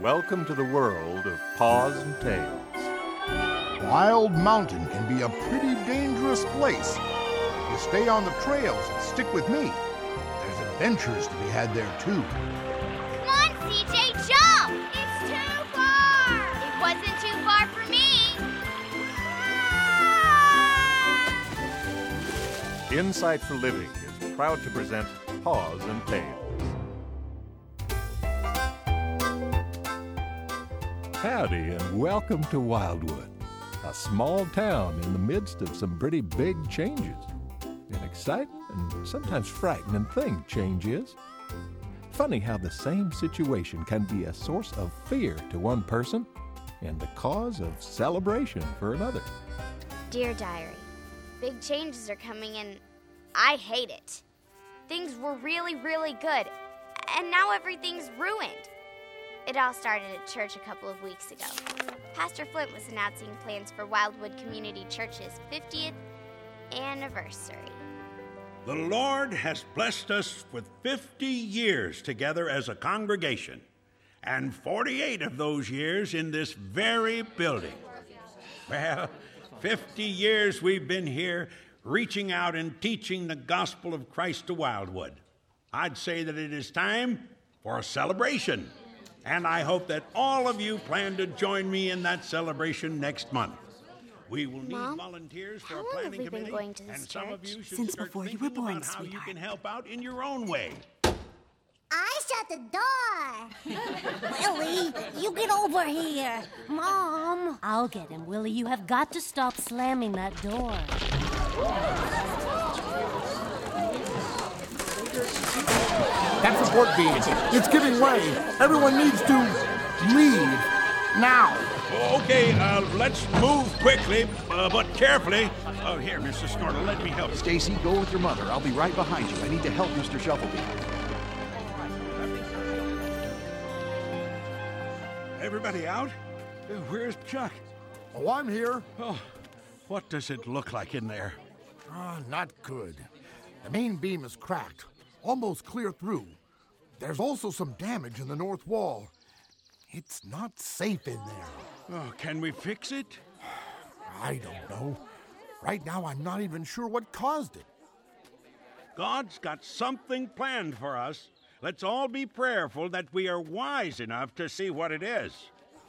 Welcome to the world of paws and tales. Wild Mountain can be a pretty dangerous place. If you stay on the trails and stick with me, there's adventures to be had there too. Come on, CJ, jump! It's too far! It wasn't too far for me! Ah! Insight for Living is proud to present Paws and Tales. Howdy, and welcome to Wildwood, a small town in the midst of some pretty big changes. An exciting and sometimes frightening thing change is. Funny how the same situation can be a source of fear to one person and the cause of celebration for another. Dear Diary, big changes are coming and I hate it. Things were really, really good, and now everything's ruined. It all started at church a couple of weeks ago. Pastor Flint was announcing plans for Wildwood Community Church's 50th anniversary. The Lord has blessed us with 50 years together as a congregation, and 48 of those years in this very building. Well, 50 years we've been here reaching out and teaching the gospel of Christ to Wildwood. I'd say that it is time for a celebration, and I hope that all of you plan to join me in that celebration next month. We will need Mom, volunteers for a planning committee, going to and some of you should Since start before you were born, about how you can help out in your own way. I shut the door. Willie, you get over here. Mom. I'll get him, Willie. You have got to stop slamming that door. That support beam, it's giving way. Everyone needs to leave now. Okay, uh, let's move quickly, uh, but carefully. Oh, here, Mr. Snortle, let me help you. Stacy, go with your mother. I'll be right behind you. I need to help Mr. Shufflebee. Everybody out? Uh, Where's Chuck? Oh, I'm here. Oh, what does it look like in there? Ah, not good. The main beam is cracked, almost clear through. There's also some damage in the north wall. It's not safe in there. Oh, can we fix it? I don't know. Right now, I'm not even sure what caused it. God's got something planned for us. Let's all be prayerful that we are wise enough to see what it is.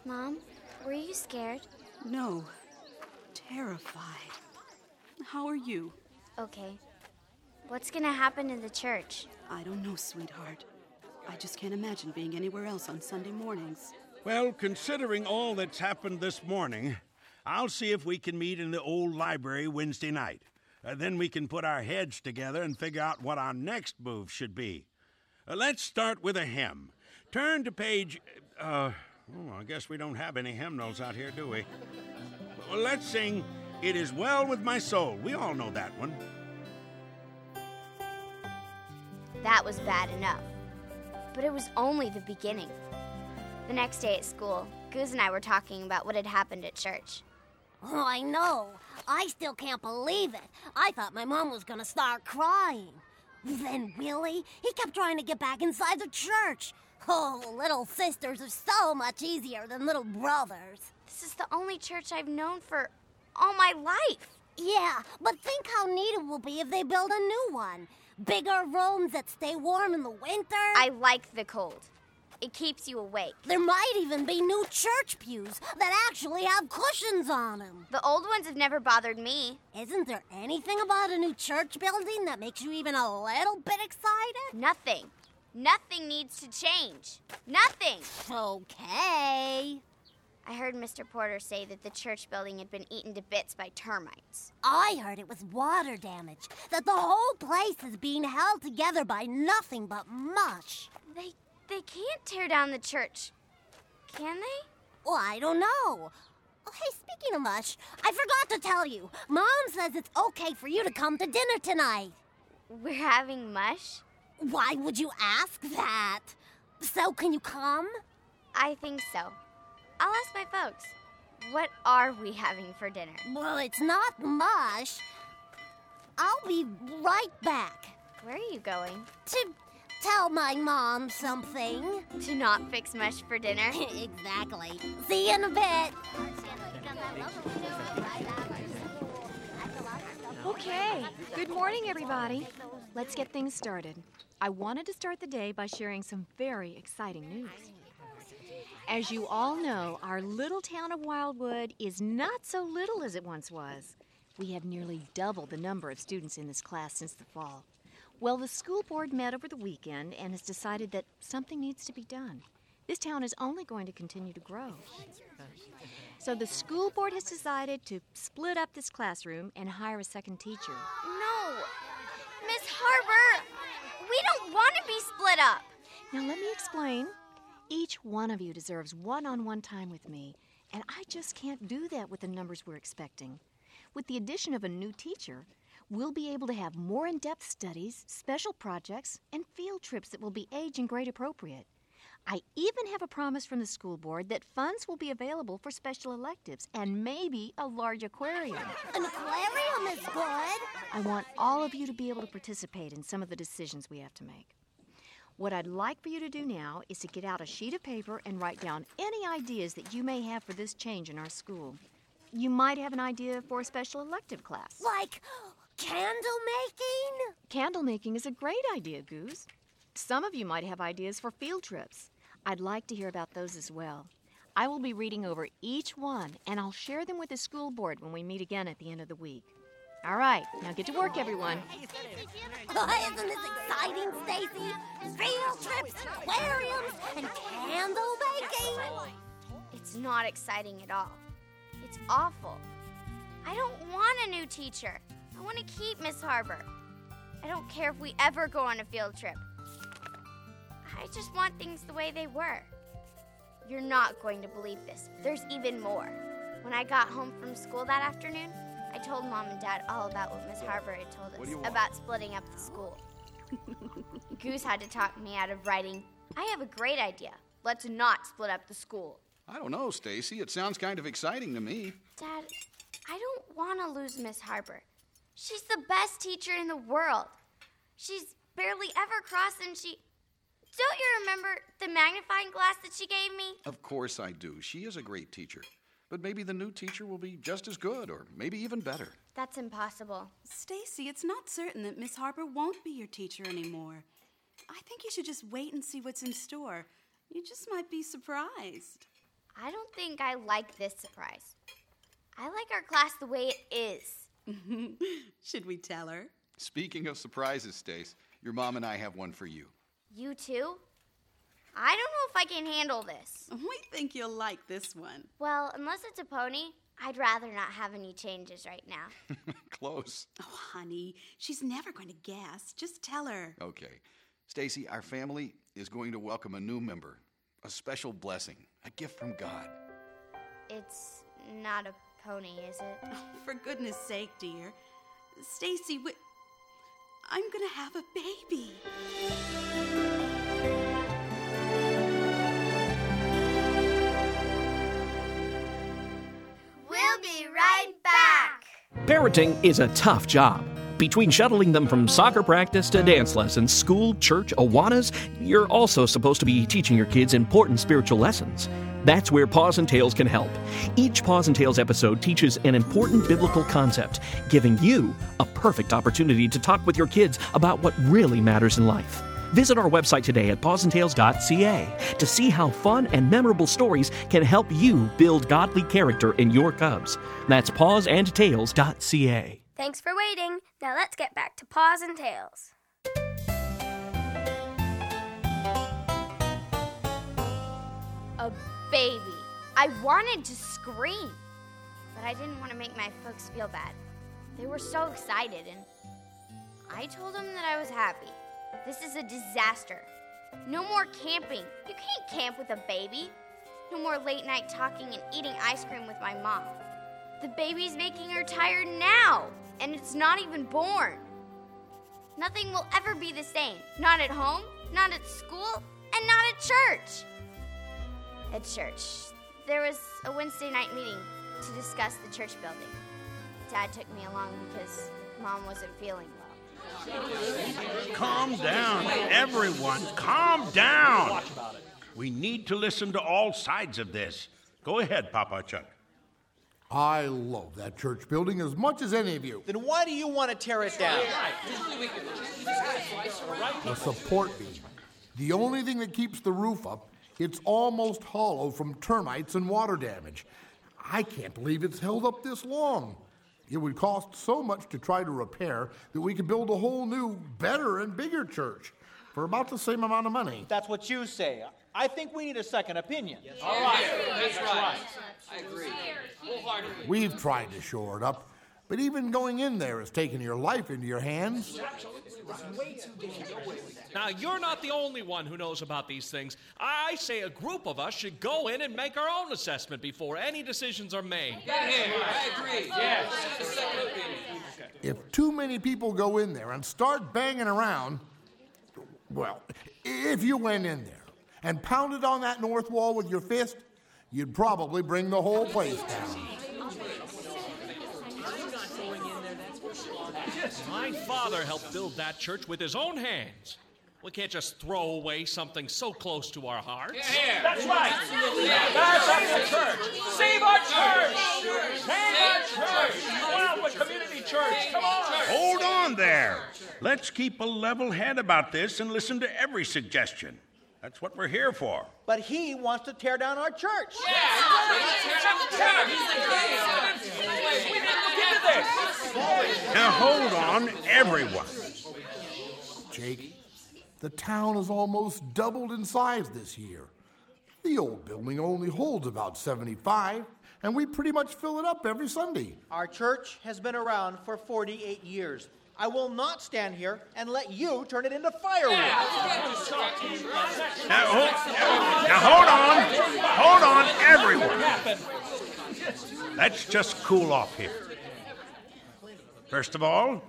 Mom, were you scared? No. Terrified. How are you? Okay. What's gonna happen in the church? I don't know, sweetheart. I just can't imagine being anywhere else on Sunday mornings. Well, considering all that's happened this morning, I'll see if we can meet in the old library Wednesday night. Uh, then we can put our heads together and figure out what our next move should be. Uh, let's start with a hymn. Turn to page. Uh, oh, I guess we don't have any hymnals out here, do we? Well, let's sing It Is Well With My Soul. We all know that one. That was bad enough. But it was only the beginning. The next day at school, Goose and I were talking about what had happened at church. Oh, I know. I still can't believe it. I thought my mom was gonna start crying. Then Willie, he kept trying to get back inside the church. Oh, little sisters are so much easier than little brothers. This is the only church I've known for all my life. Yeah, but think how neat it will be if they build a new one. Bigger rooms that stay warm in the winter. I like the cold. It keeps you awake. There might even be new church pews that actually have cushions on them. The old ones have never bothered me. Isn't there anything about a new church building that makes you even a little bit excited? Nothing. Nothing needs to change. Nothing. Okay. I heard Mr. Porter say that the church building had been eaten to bits by termites. I heard it was water damage, that the whole place is being held together by nothing but mush. They they can't tear down the church. Can they? Well, I don't know. Oh, hey, speaking of mush, I forgot to tell you. Mom says it's okay for you to come to dinner tonight. We're having mush? Why would you ask that? So, can you come? I think so. I'll ask my folks. What are we having for dinner? Well, it's not mush. I'll be right back. Where are you going? To tell my mom something. To not fix mush for dinner. exactly. See you in a bit. Okay, good morning, everybody. Let's get things started. I wanted to start the day by sharing some very exciting news. As you all know, our little town of Wildwood is not so little as it once was. We have nearly doubled the number of students in this class since the fall. Well, the school board met over the weekend and has decided that something needs to be done. This town is only going to continue to grow. So the school board has decided to split up this classroom and hire a second teacher. No! Miss Harper! We don't want to be split up! Now, let me explain. Each one of you deserves one on one time with me, and I just can't do that with the numbers we're expecting. With the addition of a new teacher, we'll be able to have more in depth studies, special projects, and field trips that will be age and grade appropriate. I even have a promise from the school board that funds will be available for special electives and maybe a large aquarium. An aquarium is good. I want all of you to be able to participate in some of the decisions we have to make. What I'd like for you to do now is to get out a sheet of paper and write down any ideas that you may have for this change in our school. You might have an idea for a special elective class. Like candle making? Candle making is a great idea, Goose. Some of you might have ideas for field trips. I'd like to hear about those as well. I will be reading over each one, and I'll share them with the school board when we meet again at the end of the week. All right, now get to work, everyone. Oh, isn't this exciting, Stacy? Field trips, aquariums, and candle making. It's not exciting at all. It's awful. I don't want a new teacher. I want to keep Miss Harper. I don't care if we ever go on a field trip. I just want things the way they were. You're not going to believe this. There's even more. When I got home from school that afternoon, I told Mom and Dad all about what Miss Harper had told us about splitting up the school. Goose had to talk me out of writing, I have a great idea. Let's not split up the school. I don't know, Stacy. It sounds kind of exciting to me. Dad, I don't want to lose Miss Harper. She's the best teacher in the world. She's barely ever cross, and she. Don't you remember the magnifying glass that she gave me? Of course I do. She is a great teacher. But maybe the new teacher will be just as good, or maybe even better. That's impossible. Stacy, it's not certain that Miss Harper won't be your teacher anymore. I think you should just wait and see what's in store. You just might be surprised. I don't think I like this surprise. I like our class the way it is. should we tell her? Speaking of surprises, Stace, your mom and I have one for you. You too? I don't know if I can handle this. We think you'll like this one. Well, unless it's a pony, I'd rather not have any changes right now. Close. Oh, honey, she's never going to guess. Just tell her. Okay. Stacy, our family is going to welcome a new member. A special blessing, a gift from God. It's not a pony, is it? Oh, for goodness sake, dear. Stacy, we- I'm going to have a baby. Parenting is a tough job. Between shuttling them from soccer practice to dance lessons, school, church, Awanas, you're also supposed to be teaching your kids important spiritual lessons. That's where Paws and Tales can help. Each Paws and Tales episode teaches an important biblical concept, giving you a perfect opportunity to talk with your kids about what really matters in life. Visit our website today at pawsandtales.ca to see how fun and memorable stories can help you build godly character in your cubs. That's pawsandtales.ca. Thanks for waiting. Now let's get back to Paws and Tales. A baby. I wanted to scream, but I didn't want to make my folks feel bad. They were so excited, and I told them that I was happy. This is a disaster. No more camping. You can't camp with a baby. No more late night talking and eating ice cream with my mom. The baby's making her tired now, and it's not even born. Nothing will ever be the same. Not at home, not at school, and not at church. At church, there was a Wednesday night meeting to discuss the church building. Dad took me along because mom wasn't feeling well. Calm down, everyone. Calm down. We need to listen to all sides of this. Go ahead, Papa Chuck. I love that church building as much as any of you. Then why do you want to tear it down? The support beam. The only thing that keeps the roof up, it's almost hollow from termites and water damage. I can't believe it's held up this long. It would cost so much to try to repair that we could build a whole new, better, and bigger church for about the same amount of money. That's what you say. I think we need a second opinion. Yes. All right, that's right. I agree. Wholeheartedly. We've tried to shore it up, but even going in there is taking your life into your hands. Now, you're not the only one who knows about these things. I say a group of us should go in and make our own assessment before any decisions are made. I agree. Yes. A second opinion. If too many people go in there and start banging around, well, if you went in there and pounded on that north wall with your fist, you'd probably bring the whole place down. My father helped build that church with his own hands. We can't just throw away something so close to our hearts. Yeah, That's right. That's our church. Save our church. Save our church. Wildwood Community Church. Come on. Hold on there. Let's keep a level head about this and listen to every suggestion. That's what we're here for. But he wants to tear down our church. Now hold on, everyone. Jake, the town has almost doubled in size this year. The old building only holds about 75, and we pretty much fill it up every Sunday. Our church has been around for 48 years. I will not stand here and let you turn it into firewood. Now, hold, now hold on. Hold on, everyone. Let's just cool off here. First of all,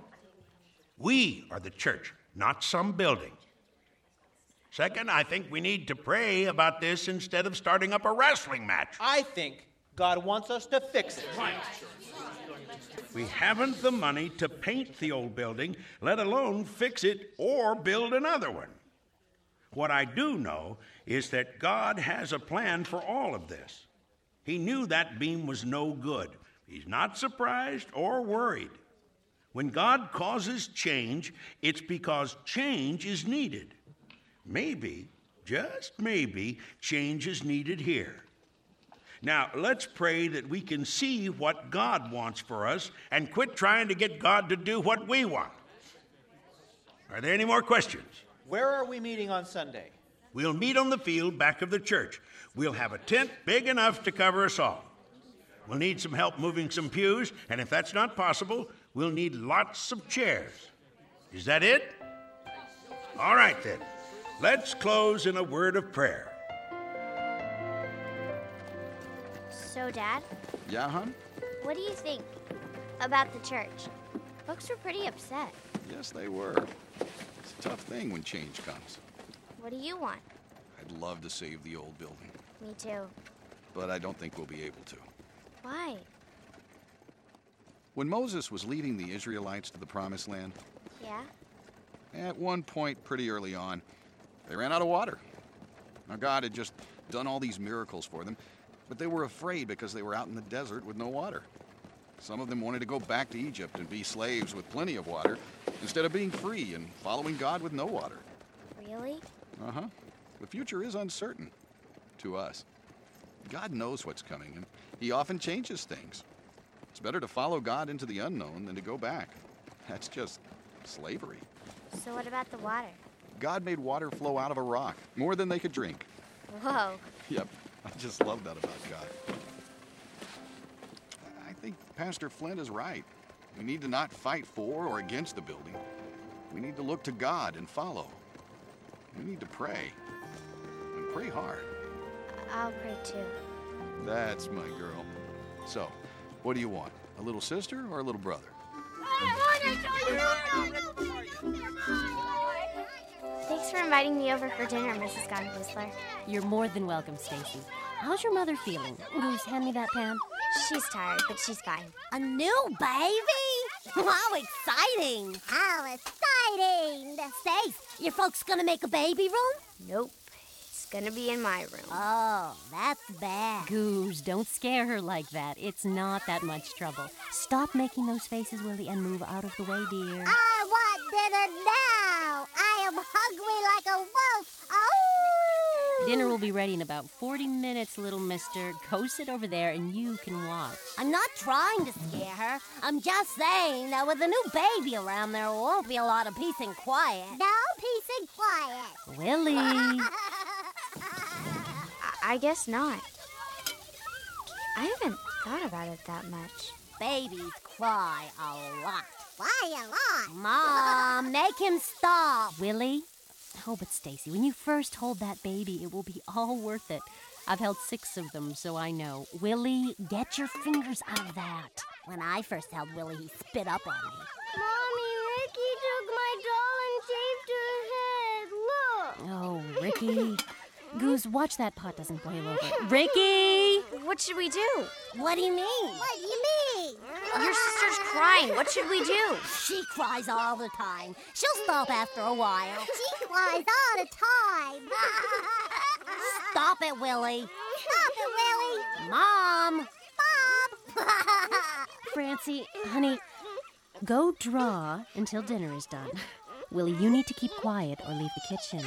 we are the church, not some building. Second, I think we need to pray about this instead of starting up a wrestling match. I think God wants us to fix it. We haven't the money to paint the old building, let alone fix it or build another one. What I do know is that God has a plan for all of this. He knew that beam was no good. He's not surprised or worried. When God causes change, it's because change is needed. Maybe, just maybe, change is needed here. Now, let's pray that we can see what God wants for us and quit trying to get God to do what we want. Are there any more questions? Where are we meeting on Sunday? We'll meet on the field back of the church. We'll have a tent big enough to cover us all. We'll need some help moving some pews, and if that's not possible, we'll need lots of chairs. Is that it? All right, then. Let's close in a word of prayer. So, Dad, Yeah, hon? what do you think about the church? Folks were pretty upset. Yes, they were. It's a tough thing when change comes. What do you want? I'd love to save the old building, Me too. but I don't think we'll be able to. Why? When Moses was leading the Israelites to the Promised Land, Yeah? at one point pretty early on, they ran out of water. Now, God had just done all these miracles for them, but they were afraid because they were out in the desert with no water. Some of them wanted to go back to Egypt and be slaves with plenty of water instead of being free and following God with no water. Really? Uh huh. The future is uncertain to us. God knows what's coming, and He often changes things. It's better to follow God into the unknown than to go back. That's just slavery. So, what about the water? God made water flow out of a rock, more than they could drink. Whoa. Yep, I just love that about God. I think Pastor Flint is right. We need to not fight for or against the building. We need to look to God and follow. We need to pray. And pray hard. I'll pray too. That's my girl. So, what do you want? A little sister or a little brother? Thanks for inviting me over for dinner, Mrs. Gunn You're more than welcome, Stacy. How's your mother feeling? Goose, hand me that pan. She's tired, but she's fine. A new baby? How exciting! How exciting! exciting! Stace, your folks gonna make a baby room? Nope. It's gonna be in my room. Oh, that's bad. Goose, don't scare her like that. It's not that much trouble. Stop making those faces, Willie, and move out of the way, dear. I want dinner now! I am hungry like a wolf! Oh! Dinner will be ready in about 40 minutes, little mister. Go sit over there and you can watch. I'm not trying to scare her. I'm just saying that with a new baby around, there won't be a lot of peace and quiet. No peace and quiet. Willie. I, I guess not. I haven't thought about it that much. Babies cry a lot. Cry a lot. Mom, make him stop. Willie? Oh, but Stacy, when you first hold that baby, it will be all worth it. I've held six of them, so I know. Willie, get your fingers out of that. When I first held Willie, he spit up on me. Mommy, Ricky took my doll and shaved her head. Look. Oh, Ricky. Goose, watch that pot doesn't boil over. Ricky! What should we do? What do you mean? What do you mean? Your sister's crying. What should we do? She cries all the time. She'll stop after a while. She cries all the time. Stop it, Willie. Stop it, Willie. Mom. Mom. Francie, honey, go draw until dinner is done. Willie, you need to keep quiet or leave the kitchen.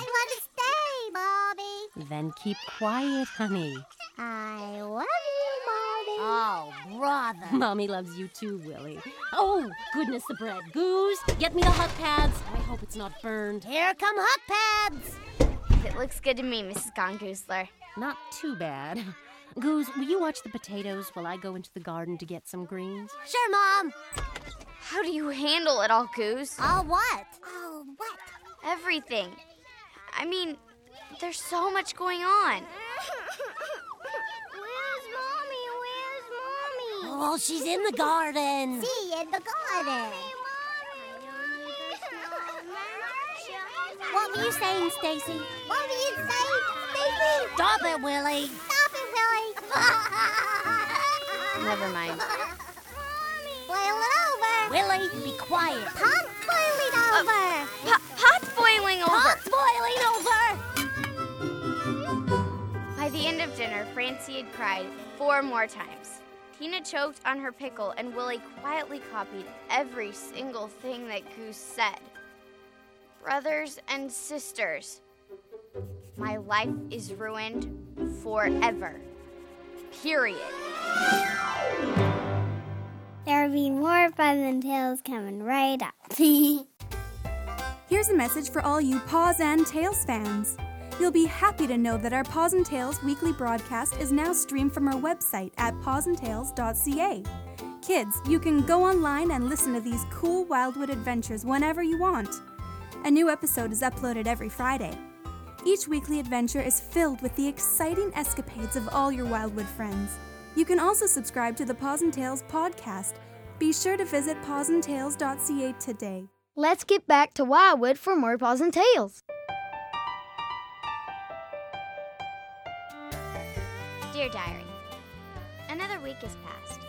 Then keep quiet, honey. I love you, Mommy. Oh, brother. Mommy loves you too, Willie. Oh, goodness, the bread. Goose, get me the hot pads. I hope it's not burned. Here come hot pads. It looks good to me, Mrs. Gongoosler. Not too bad. Goose, will you watch the potatoes while I go into the garden to get some greens? Sure, Mom. How do you handle it all, Goose? All what? All what? Everything. I mean, there's so much going on. Where's Mommy? Where's Mommy? Oh, she's in the garden. See, in the garden. What were you saying, Stacy? What were you saying, Stacy? Stop it, Willie. Stop it, Willie. Never mind. Boil it over. Willie, be quiet. Pot boiling over. Uh, pot, pot's boiling over. Pot's boiling dinner, Francie had cried four more times. Tina choked on her pickle, and Willie quietly copied every single thing that Goose said. Brothers and sisters, my life is ruined forever. Period. There'll be more fun than tales coming right up. Here's a message for all you Paws and Tales fans. You'll be happy to know that our Paws and Tales weekly broadcast is now streamed from our website at pawsandtales.ca. Kids, you can go online and listen to these cool Wildwood adventures whenever you want. A new episode is uploaded every Friday. Each weekly adventure is filled with the exciting escapades of all your Wildwood friends. You can also subscribe to the Paws and Tales podcast. Be sure to visit pawsandtales.ca today. Let's get back to Wildwood for more Paws and Tales. Dear Diary, another week has passed.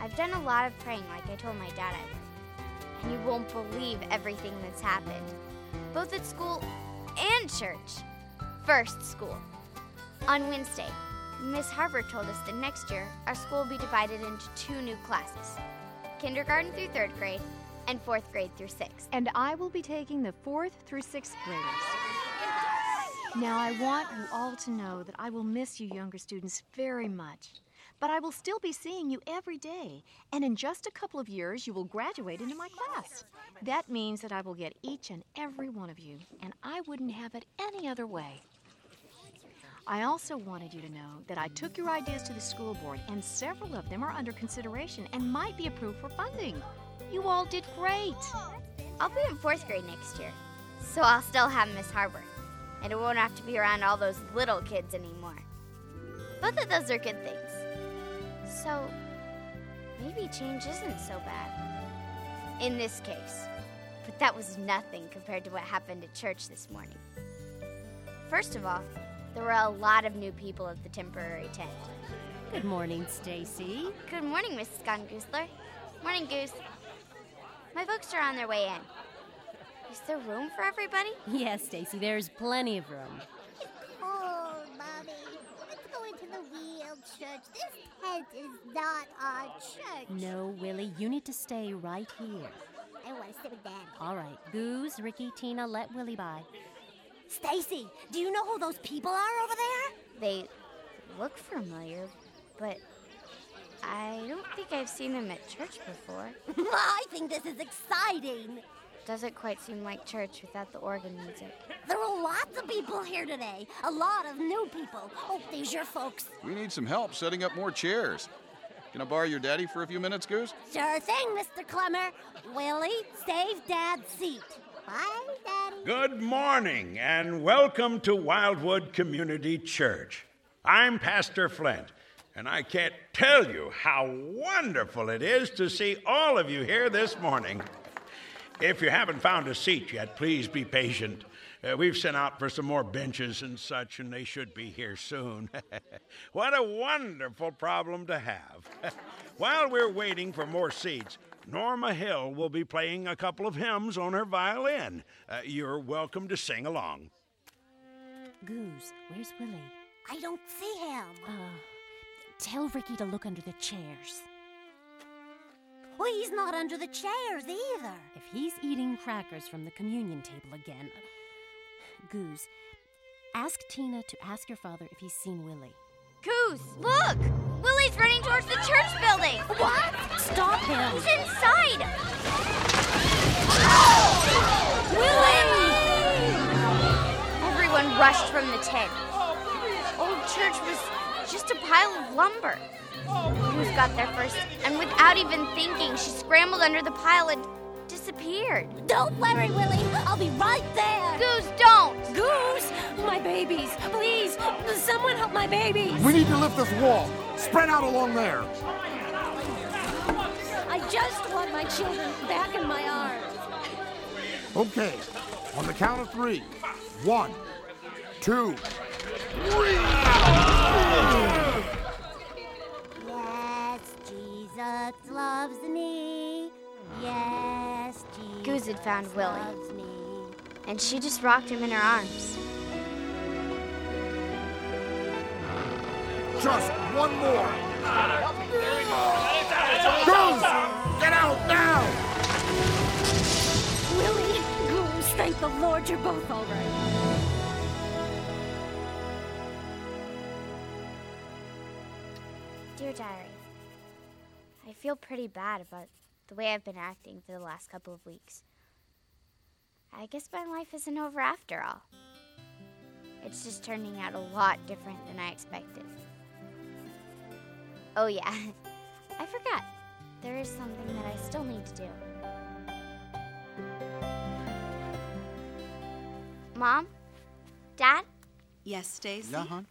I've done a lot of praying like I told my dad I would. And you won't believe everything that's happened, both at school and church. First, school. On Wednesday, Miss Harper told us that next year our school will be divided into two new classes kindergarten through third grade and fourth grade through sixth. And I will be taking the fourth through sixth graders. Now, I want you all to know that I will miss you younger students very much. But I will still be seeing you every day. And in just a couple of years, you will graduate into my class. That means that I will get each and every one of you. And I wouldn't have it any other way. I also wanted you to know that I took your ideas to the school board, and several of them are under consideration and might be approved for funding. You all did great. I'll be in fourth grade next year, so I'll still have Miss Harper, and it won't have to be around all those little kids anymore. Both of those are good things. So maybe change isn't so bad. In this case. But that was nothing compared to what happened at church this morning. First of all, there were a lot of new people at the temporary tent. Good morning, Stacy. Good morning, Mrs. Gongoosler. Morning, Goose. My folks are on their way in. Is there room for everybody? Yes, Stacy, there's plenty of room. Oh, Mommy. Let's go into the real church. This tent is not our church. No, Willie, you need to stay right here. I want to sit with Daddy. All right, Goose, Ricky, Tina, let Willie by. Stacy, do you know who those people are over there? They look familiar, but I don't think I've seen them at church before. I think this is exciting. Doesn't quite seem like church without the organ music. There are lots of people here today. A lot of new people. Oh, these your folks. We need some help setting up more chairs. Can I borrow your daddy for a few minutes, Goose? Sure thing, Mr. Clemmer. Willie, save Dad's seat. Bye, Daddy. Good morning and welcome to Wildwood Community Church. I'm Pastor Flint, and I can't tell you how wonderful it is to see all of you here this morning. If you haven't found a seat yet, please be patient. Uh, we've sent out for some more benches and such, and they should be here soon. what a wonderful problem to have. While we're waiting for more seats, Norma Hill will be playing a couple of hymns on her violin. Uh, you're welcome to sing along. Goose, where's Willie? I don't see him. Uh, tell Ricky to look under the chairs. Well, he's not under the chairs either. If he's eating crackers from the communion table again. Goose, ask Tina to ask your father if he's seen Willie. Goose, look! Willie's running towards the church building. What? Stop him! He's inside. Willie! Everyone rushed from the tent. Old church was just a pile of lumber. Goose got there first, and without even thinking, she scrambled under the pile and disappeared. Don't worry, Willie. I'll be right there. Goose, don't! Goose! My babies! Please! Someone help my babies! We need to lift this wall. Spread out along there. I just want my children back in my arms. Okay, on the count of three. One, two, three. Yes, Jesus loves me. Yes, Jesus Goose had found Willie, me. and she just rocked him in her arms. Just one more. Goose, get out now. Willie! Goose, thank the Lord you're both all right. Dear Diary, I feel pretty bad about the way I've been acting for the last couple of weeks. I guess my life isn't over after all. It's just turning out a lot different than I expected. Oh, yeah, I forgot. There is something that I still need to do. Mom? Dad? Yes, Stacy? Yeah, hon?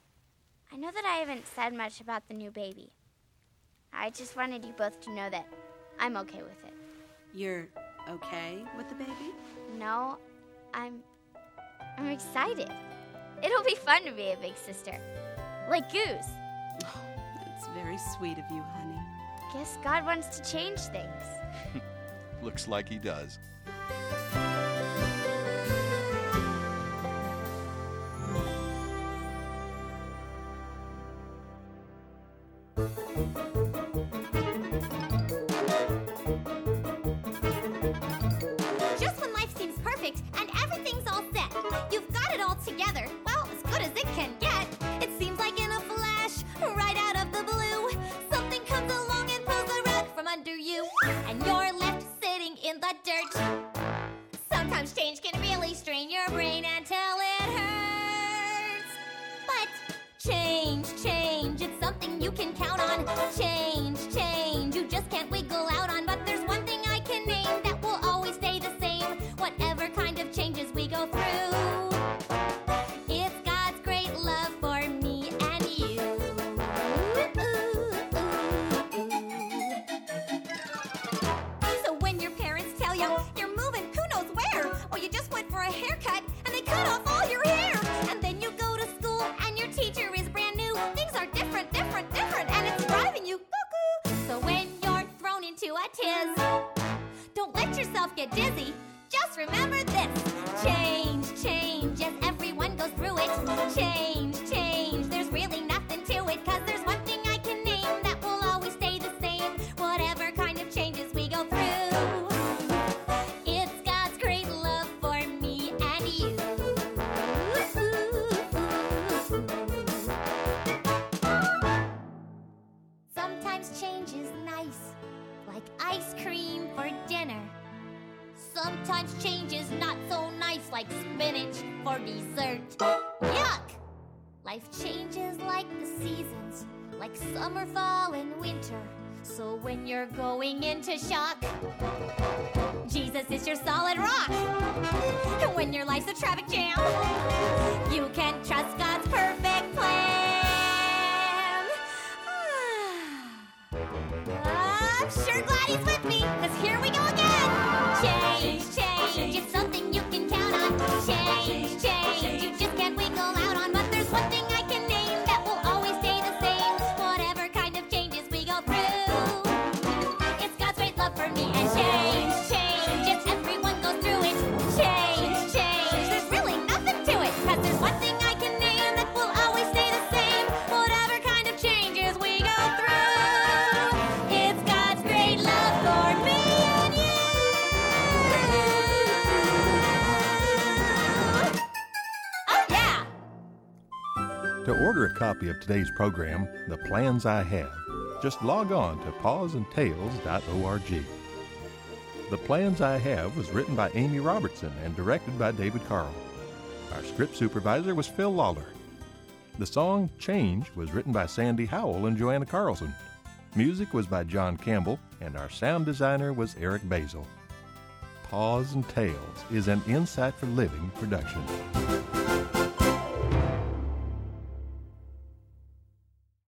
I know that I haven't said much about the new baby. I just wanted you both to know that I'm okay with it. You're okay with the baby? No, I'm I'm excited. It'll be fun to be a big sister. Like Goose. Oh, that's very sweet of you, honey. Guess God wants to change things. Looks like he does. Cream for dinner. Sometimes change is not so nice, like spinach for dessert. Yuck! Life changes like the seasons, like summer, fall, and winter. So when you're going into shock, Jesus is your solid rock. And when your life's a traffic jam, you can trust God's perfect plan. To order a copy of today's program, The Plans I Have, just log on to pawsandtales.org. The Plans I Have was written by Amy Robertson and directed by David Carl. Our script supervisor was Phil Lawler. The song Change was written by Sandy Howell and Joanna Carlson. Music was by John Campbell, and our sound designer was Eric Basil. Paws and Tales is an Insight for Living production.